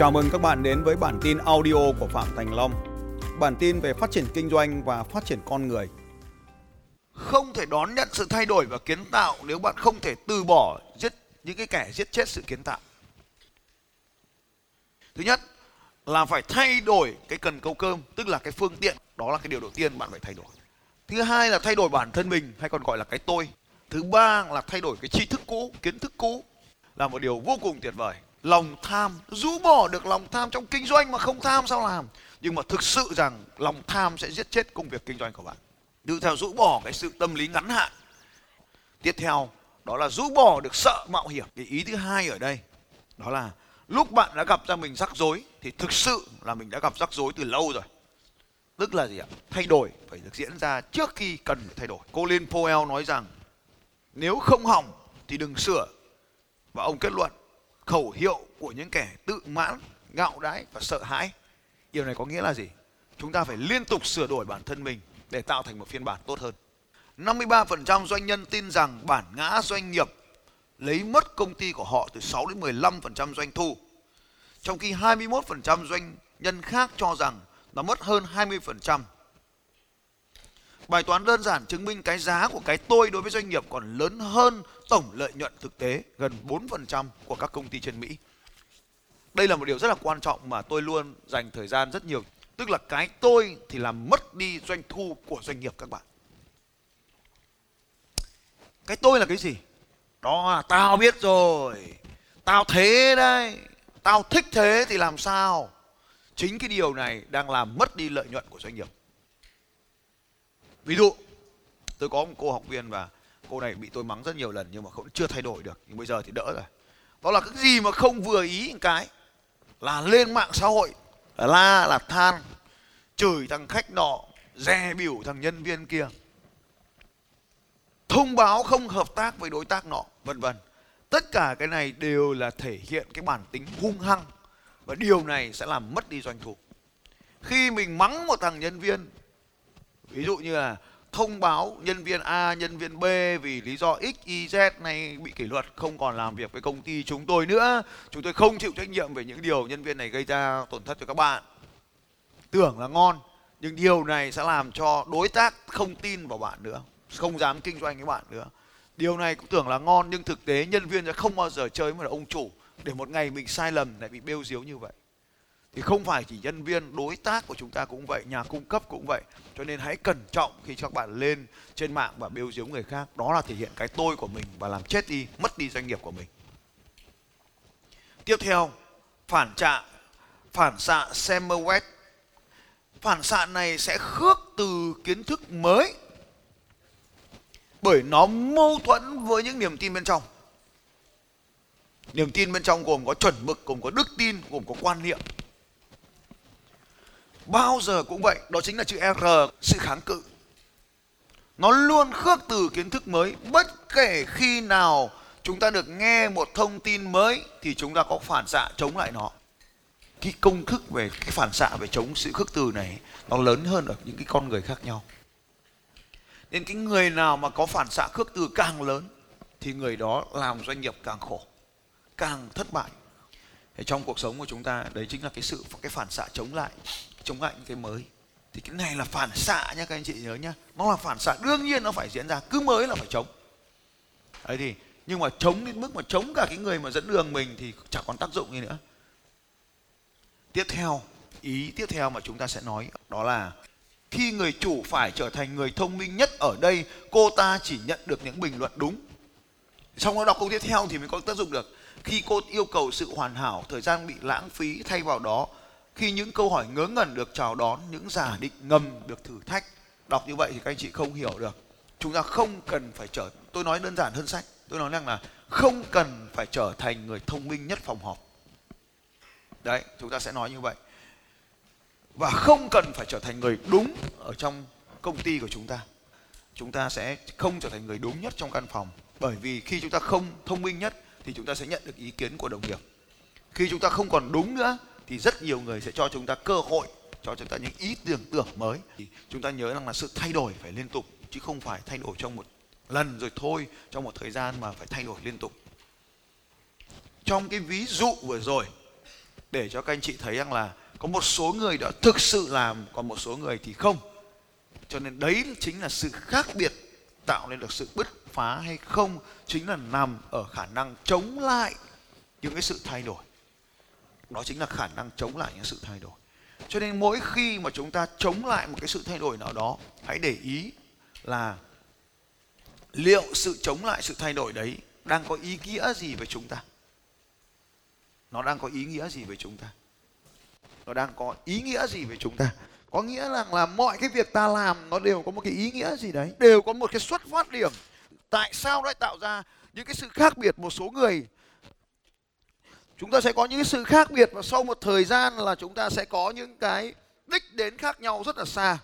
Chào mừng các bạn đến với bản tin audio của Phạm Thành Long. Bản tin về phát triển kinh doanh và phát triển con người. Không thể đón nhận sự thay đổi và kiến tạo nếu bạn không thể từ bỏ giết những cái kẻ giết chết sự kiến tạo. Thứ nhất là phải thay đổi cái cần câu cơm, tức là cái phương tiện, đó là cái điều đầu tiên bạn phải thay đổi. Thứ hai là thay đổi bản thân mình hay còn gọi là cái tôi. Thứ ba là thay đổi cái tri thức cũ, kiến thức cũ là một điều vô cùng tuyệt vời lòng tham, rũ bỏ được lòng tham trong kinh doanh mà không tham sao làm? Nhưng mà thực sự rằng lòng tham sẽ giết chết công việc kinh doanh của bạn. Tự theo rũ bỏ cái sự tâm lý ngắn hạn. Tiếp theo, đó là rũ bỏ được sợ mạo hiểm. Cái ý thứ hai ở đây, đó là lúc bạn đã gặp ra mình rắc rối, thì thực sự là mình đã gặp rắc rối từ lâu rồi. Tức là gì ạ? Thay đổi phải được diễn ra trước khi cần phải thay đổi. Colin Powell nói rằng, nếu không hỏng thì đừng sửa. Và ông kết luận khẩu hiệu của những kẻ tự mãn, ngạo đãi và sợ hãi. Điều này có nghĩa là gì? Chúng ta phải liên tục sửa đổi bản thân mình để tạo thành một phiên bản tốt hơn. 53% doanh nhân tin rằng bản ngã doanh nghiệp lấy mất công ty của họ từ 6 đến 15% doanh thu. Trong khi 21% doanh nhân khác cho rằng nó mất hơn 20%. Bài toán đơn giản chứng minh cái giá của cái tôi đối với doanh nghiệp còn lớn hơn tổng lợi nhuận thực tế, gần 4% của các công ty trên Mỹ. Đây là một điều rất là quan trọng mà tôi luôn dành thời gian rất nhiều. Tức là cái tôi thì làm mất đi doanh thu của doanh nghiệp các bạn. Cái tôi là cái gì? Đó là tao biết rồi. Tao thế đây. Tao thích thế thì làm sao? Chính cái điều này đang làm mất đi lợi nhuận của doanh nghiệp. Ví dụ, tôi có một cô học viên và cô này bị tôi mắng rất nhiều lần nhưng mà cũng chưa thay đổi được nhưng bây giờ thì đỡ rồi. Đó là cái gì mà không vừa ý cái? Là lên mạng xã hội la là than chửi thằng khách nọ dè biểu thằng nhân viên kia. Thông báo không hợp tác với đối tác nọ vân vân. Tất cả cái này đều là thể hiện cái bản tính hung hăng và điều này sẽ làm mất đi doanh thu. Khi mình mắng một thằng nhân viên ví dụ như là thông báo nhân viên A, nhân viên B vì lý do X, Y, Z này bị kỷ luật không còn làm việc với công ty chúng tôi nữa. Chúng tôi không chịu trách nhiệm về những điều nhân viên này gây ra tổn thất cho các bạn. Tưởng là ngon, nhưng điều này sẽ làm cho đối tác không tin vào bạn nữa, không dám kinh doanh với bạn nữa. Điều này cũng tưởng là ngon nhưng thực tế nhân viên sẽ không bao giờ chơi với ông chủ để một ngày mình sai lầm lại bị bêu diếu như vậy thì không phải chỉ nhân viên, đối tác của chúng ta cũng vậy, nhà cung cấp cũng vậy. Cho nên hãy cẩn trọng khi các bạn lên trên mạng và bêu diếu người khác. Đó là thể hiện cái tôi của mình và làm chết đi, mất đi doanh nghiệp của mình. Tiếp theo, phản xạ phản xạ Semmelweis phản xạ này sẽ khước từ kiến thức mới, bởi nó mâu thuẫn với những niềm tin bên trong. Niềm tin bên trong gồm có chuẩn mực, gồm có đức tin, gồm có quan niệm bao giờ cũng vậy, đó chính là chữ R, sự kháng cự. Nó luôn khước từ kiến thức mới, bất kể khi nào chúng ta được nghe một thông tin mới thì chúng ta có phản xạ chống lại nó. Cái công thức về cái phản xạ về chống sự khước từ này, nó lớn hơn ở những cái con người khác nhau. Nên cái người nào mà có phản xạ khước từ càng lớn, thì người đó làm doanh nghiệp càng khổ, càng thất bại. Thì trong cuộc sống của chúng ta, đấy chính là cái sự, cái phản xạ chống lại chống lại những cái mới. Thì cái này là phản xạ nhá các anh chị nhớ nhá. Nó là phản xạ, đương nhiên nó phải diễn ra, cứ mới là phải chống. Đấy thì, nhưng mà chống đến mức mà chống cả cái người mà dẫn đường mình thì chẳng còn tác dụng gì nữa. Tiếp theo, ý tiếp theo mà chúng ta sẽ nói đó là khi người chủ phải trở thành người thông minh nhất ở đây, cô ta chỉ nhận được những bình luận đúng. Xong nó đọc câu tiếp theo thì mới có tác dụng được. Khi cô yêu cầu sự hoàn hảo, thời gian bị lãng phí thay vào đó khi những câu hỏi ngớ ngẩn được chào đón, những giả định ngầm được thử thách, đọc như vậy thì các anh chị không hiểu được. Chúng ta không cần phải trở, tôi nói đơn giản hơn sách, tôi nói rằng là không cần phải trở thành người thông minh nhất phòng họp. Đấy, chúng ta sẽ nói như vậy. Và không cần phải trở thành người đúng ở trong công ty của chúng ta. Chúng ta sẽ không trở thành người đúng nhất trong căn phòng. Bởi vì khi chúng ta không thông minh nhất thì chúng ta sẽ nhận được ý kiến của đồng nghiệp. Khi chúng ta không còn đúng nữa thì rất nhiều người sẽ cho chúng ta cơ hội, cho chúng ta những ý tưởng tưởng mới. Thì chúng ta nhớ rằng là sự thay đổi phải liên tục, chứ không phải thay đổi trong một lần rồi thôi, trong một thời gian mà phải thay đổi liên tục. Trong cái ví dụ vừa rồi, để cho các anh chị thấy rằng là có một số người đã thực sự làm, còn một số người thì không. Cho nên đấy chính là sự khác biệt tạo nên được sự bứt phá hay không, chính là nằm ở khả năng chống lại những cái sự thay đổi đó chính là khả năng chống lại những sự thay đổi. Cho nên mỗi khi mà chúng ta chống lại một cái sự thay đổi nào đó, hãy để ý là liệu sự chống lại sự thay đổi đấy đang có ý nghĩa gì với chúng ta? Nó đang có ý nghĩa gì với chúng ta? Nó đang có ý nghĩa gì với chúng ta? Có nghĩa rằng là mọi cái việc ta làm nó đều có một cái ý nghĩa gì đấy, đều có một cái xuất phát điểm. Tại sao lại tạo ra những cái sự khác biệt một số người chúng ta sẽ có những sự khác biệt và sau một thời gian là chúng ta sẽ có những cái đích đến khác nhau rất là xa.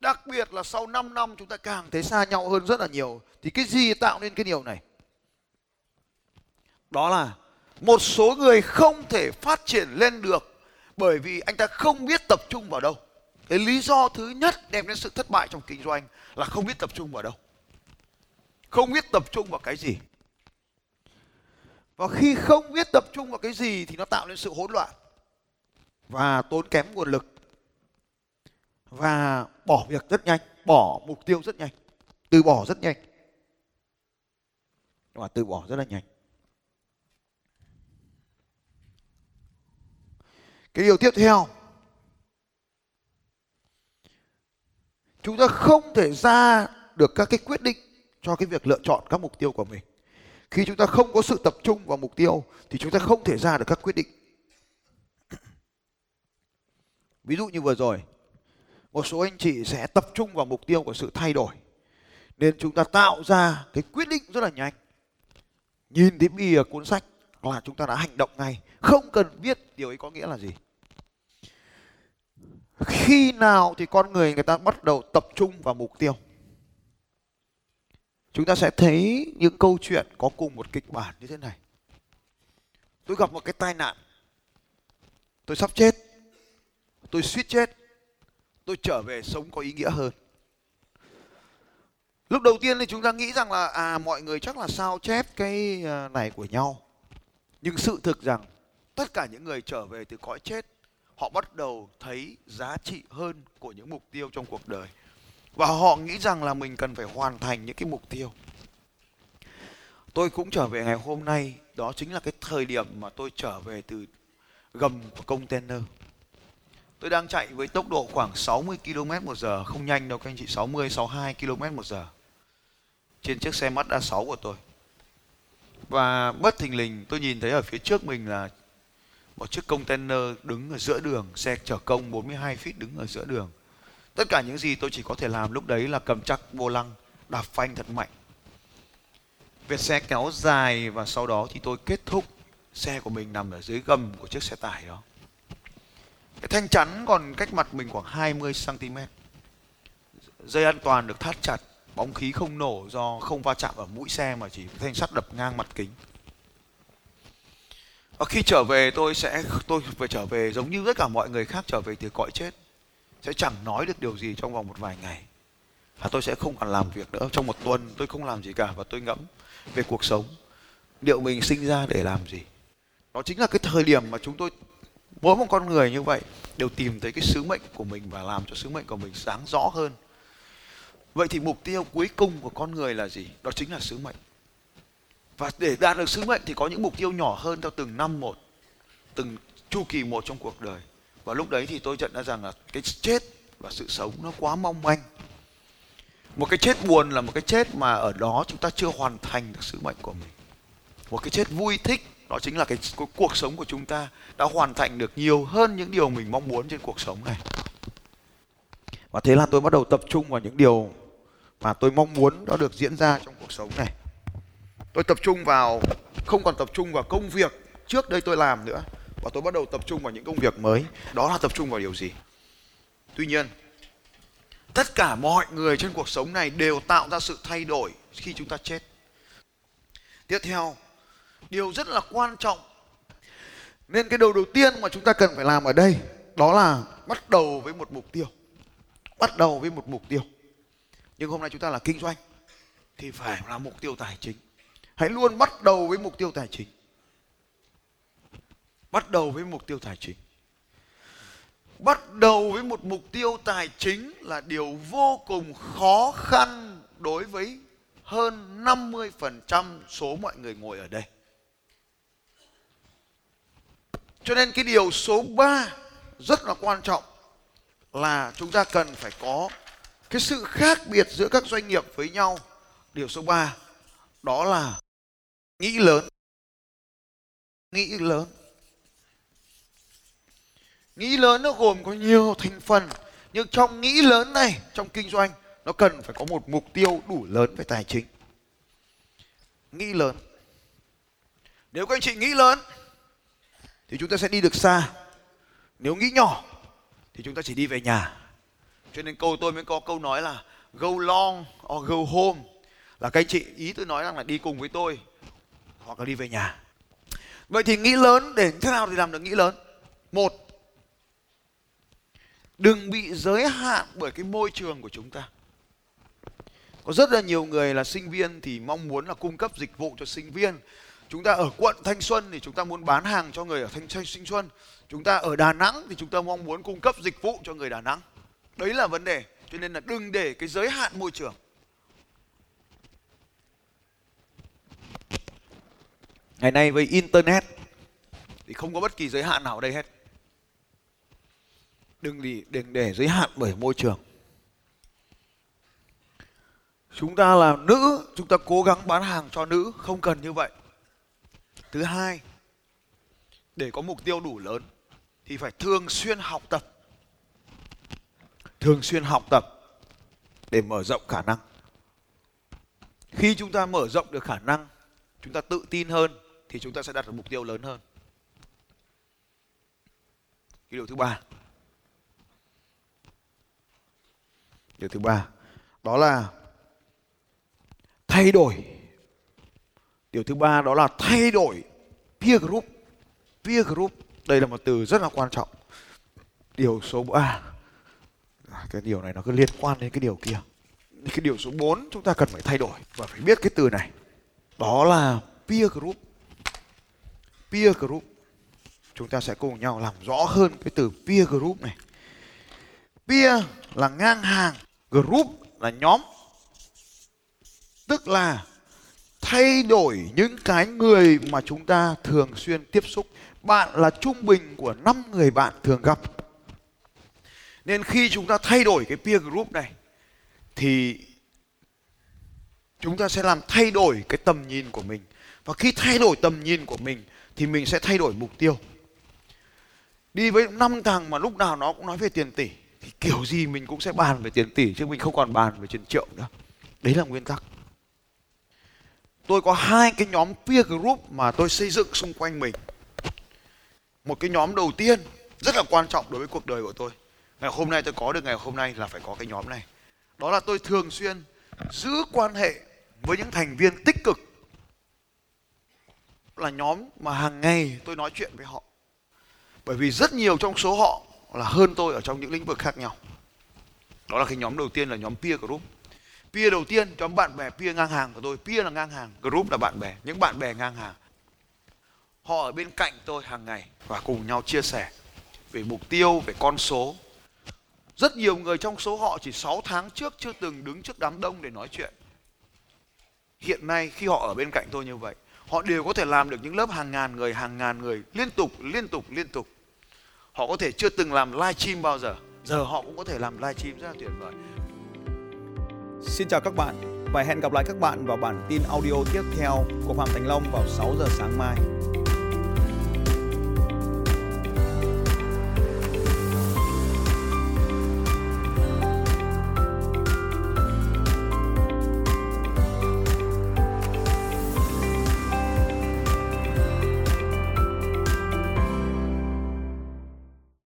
Đặc biệt là sau 5 năm chúng ta càng thấy xa nhau hơn rất là nhiều. Thì cái gì tạo nên cái điều này? Đó là một số người không thể phát triển lên được bởi vì anh ta không biết tập trung vào đâu. Cái lý do thứ nhất đem đến sự thất bại trong kinh doanh là không biết tập trung vào đâu. Không biết tập trung vào cái gì và khi không biết tập trung vào cái gì thì nó tạo nên sự hỗn loạn và tốn kém nguồn lực và bỏ việc rất nhanh, bỏ mục tiêu rất nhanh, từ bỏ rất nhanh. Và từ bỏ rất là nhanh. Cái điều tiếp theo, chúng ta không thể ra được các cái quyết định cho cái việc lựa chọn các mục tiêu của mình khi chúng ta không có sự tập trung vào mục tiêu, thì chúng ta không thể ra được các quyết định. Ví dụ như vừa rồi, một số anh chị sẽ tập trung vào mục tiêu của sự thay đổi. Nên chúng ta tạo ra cái quyết định rất là nhanh. Nhìn thấy bìa cuốn sách là chúng ta đã hành động ngay. Không cần biết điều ấy có nghĩa là gì. Khi nào thì con người người ta bắt đầu tập trung vào mục tiêu? Chúng ta sẽ thấy những câu chuyện có cùng một kịch bản như thế này. Tôi gặp một cái tai nạn. Tôi sắp chết. Tôi suýt chết. Tôi trở về sống có ý nghĩa hơn. Lúc đầu tiên thì chúng ta nghĩ rằng là à mọi người chắc là sao chép cái à, này của nhau. Nhưng sự thực rằng, tất cả những người trở về từ cõi chết, họ bắt đầu thấy giá trị hơn của những mục tiêu trong cuộc đời và họ nghĩ rằng là mình cần phải hoàn thành những cái mục tiêu. Tôi cũng trở về ngày hôm nay, đó chính là cái thời điểm mà tôi trở về từ gầm của container. Tôi đang chạy với tốc độ khoảng 60 km một giờ, không nhanh đâu các anh chị 60 62 km một giờ. Trên chiếc xe Mazda 6 của tôi. Và bất thình lình, tôi nhìn thấy ở phía trước mình là một chiếc container đứng ở giữa đường, xe chở công 42 feet đứng ở giữa đường tất cả những gì tôi chỉ có thể làm lúc đấy là cầm chắc vô lăng, đạp phanh thật mạnh. Việt xe kéo dài và sau đó thì tôi kết thúc. Xe của mình nằm ở dưới gầm của chiếc xe tải đó. Cái thanh chắn còn cách mặt mình khoảng 20 cm dây an toàn được thắt chặt, bóng khí không nổ do không va chạm ở mũi xe mà chỉ thanh sắt đập ngang mặt kính. Và khi trở về, tôi sẽ, tôi phải trở về giống như tất cả mọi người khác trở về từ cõi chết sẽ chẳng nói được điều gì trong vòng một vài ngày. Và tôi sẽ không còn làm việc nữa. Trong một tuần tôi không làm gì cả và tôi ngẫm về cuộc sống. Liệu mình sinh ra để làm gì? Đó chính là cái thời điểm mà chúng tôi mỗi một con người như vậy đều tìm thấy cái sứ mệnh của mình và làm cho sứ mệnh của mình sáng rõ hơn. Vậy thì mục tiêu cuối cùng của con người là gì? Đó chính là sứ mệnh. Và để đạt được sứ mệnh thì có những mục tiêu nhỏ hơn theo từng năm một, từng chu kỳ một trong cuộc đời và lúc đấy thì tôi nhận ra rằng là cái chết và sự sống nó quá mong manh. Một cái chết buồn là một cái chết mà ở đó chúng ta chưa hoàn thành được sứ mệnh của mình. Một cái chết vui thích đó chính là cái, cái cuộc sống của chúng ta đã hoàn thành được nhiều hơn những điều mình mong muốn trên cuộc sống này. Và thế là tôi bắt đầu tập trung vào những điều mà tôi mong muốn nó được diễn ra trong cuộc sống này. Tôi tập trung vào không còn tập trung vào công việc trước đây tôi làm nữa và tôi bắt đầu tập trung vào những công việc mới. Đó là tập trung vào điều gì? Tuy nhiên, tất cả mọi người trên cuộc sống này đều tạo ra sự thay đổi khi chúng ta chết. Tiếp theo, điều rất là quan trọng. Nên cái đầu đầu tiên mà chúng ta cần phải làm ở đây, đó là bắt đầu với một mục tiêu. Bắt đầu với một mục tiêu. Nhưng hôm nay chúng ta là kinh doanh, thì phải là mục tiêu tài chính. Hãy luôn bắt đầu với mục tiêu tài chính bắt đầu với mục tiêu tài chính bắt đầu với một mục tiêu tài chính là điều vô cùng khó khăn đối với hơn 50% số mọi người ngồi ở đây. Cho nên cái điều số 3 rất là quan trọng là chúng ta cần phải có cái sự khác biệt giữa các doanh nghiệp với nhau. Điều số 3 đó là nghĩ lớn. Nghĩ lớn. Nghĩ lớn nó gồm có nhiều thành phần, nhưng trong nghĩ lớn này, trong kinh doanh, nó cần phải có một mục tiêu đủ lớn về tài chính. Nghĩ lớn. Nếu các anh chị nghĩ lớn, thì chúng ta sẽ đi được xa. Nếu nghĩ nhỏ, thì chúng ta chỉ đi về nhà. Cho nên câu tôi mới có câu nói là go long or go home là các anh chị, ý tôi nói rằng là đi cùng với tôi, hoặc là đi về nhà. Vậy thì nghĩ lớn để thế nào thì làm được nghĩ lớn? Một đừng bị giới hạn bởi cái môi trường của chúng ta. Có rất là nhiều người là sinh viên thì mong muốn là cung cấp dịch vụ cho sinh viên. Chúng ta ở quận thanh xuân thì chúng ta muốn bán hàng cho người ở thanh thanh xuân. Chúng ta ở đà nẵng thì chúng ta mong muốn cung cấp dịch vụ cho người đà nẵng. Đấy là vấn đề, cho nên là đừng để cái giới hạn môi trường. Ngày nay với internet thì không có bất kỳ giới hạn nào ở đây hết đừng để, đừng để giới hạn bởi môi trường. Chúng ta là nữ chúng ta cố gắng bán hàng cho nữ không cần như vậy. Thứ hai để có mục tiêu đủ lớn thì phải thường xuyên học tập. Thường xuyên học tập để mở rộng khả năng. Khi chúng ta mở rộng được khả năng chúng ta tự tin hơn thì chúng ta sẽ đạt được mục tiêu lớn hơn. Cái điều thứ ba điều thứ ba, đó là thay đổi. Điều thứ ba, đó là thay đổi peer group. Peer group, đây là một từ rất là quan trọng. Điều số 3 à, cái điều này nó cứ liên quan đến cái điều kia. Cái điều số 4 chúng ta cần phải thay đổi và phải biết cái từ này. Đó là peer group. Peer group. Chúng ta sẽ cùng nhau làm rõ hơn cái từ peer group này. Peer là ngang hàng group là nhóm. Tức là thay đổi những cái người mà chúng ta thường xuyên tiếp xúc. Bạn là trung bình của 5 người bạn thường gặp. Nên khi chúng ta thay đổi cái peer group này, thì chúng ta sẽ làm thay đổi cái tầm nhìn của mình. Và khi thay đổi tầm nhìn của mình, thì mình sẽ thay đổi mục tiêu. Đi với năm thằng mà lúc nào nó cũng nói về tiền tỷ thì kiểu gì mình cũng sẽ bàn về tiền tỷ chứ mình không còn bàn về tiền triệu nữa. Đấy là nguyên tắc. Tôi có hai cái nhóm peer group mà tôi xây dựng xung quanh mình. Một cái nhóm đầu tiên rất là quan trọng đối với cuộc đời của tôi. Ngày hôm nay tôi có được, ngày hôm nay là phải có cái nhóm này. Đó là tôi thường xuyên giữ quan hệ với những thành viên tích cực. Là nhóm mà hàng ngày tôi nói chuyện với họ. Bởi vì rất nhiều trong số họ là hơn tôi ở trong những lĩnh vực khác nhau. Đó là cái nhóm đầu tiên là nhóm peer group. Peer đầu tiên, nhóm bạn bè peer ngang hàng của tôi. Peer là ngang hàng, group là bạn bè. Những bạn bè ngang hàng. Họ ở bên cạnh tôi hàng ngày và cùng nhau chia sẻ về mục tiêu, về con số. Rất nhiều người trong số họ chỉ 6 tháng trước chưa từng đứng trước đám đông để nói chuyện. Hiện nay khi họ ở bên cạnh tôi như vậy, họ đều có thể làm được những lớp hàng ngàn người, hàng ngàn người liên tục liên tục liên tục họ có thể chưa từng làm live stream bao giờ. Giờ họ cũng có thể làm live stream rất là tuyệt vời. Xin chào các bạn và hẹn gặp lại các bạn vào bản tin audio tiếp theo của Phạm Thành Long vào 6 giờ sáng mai.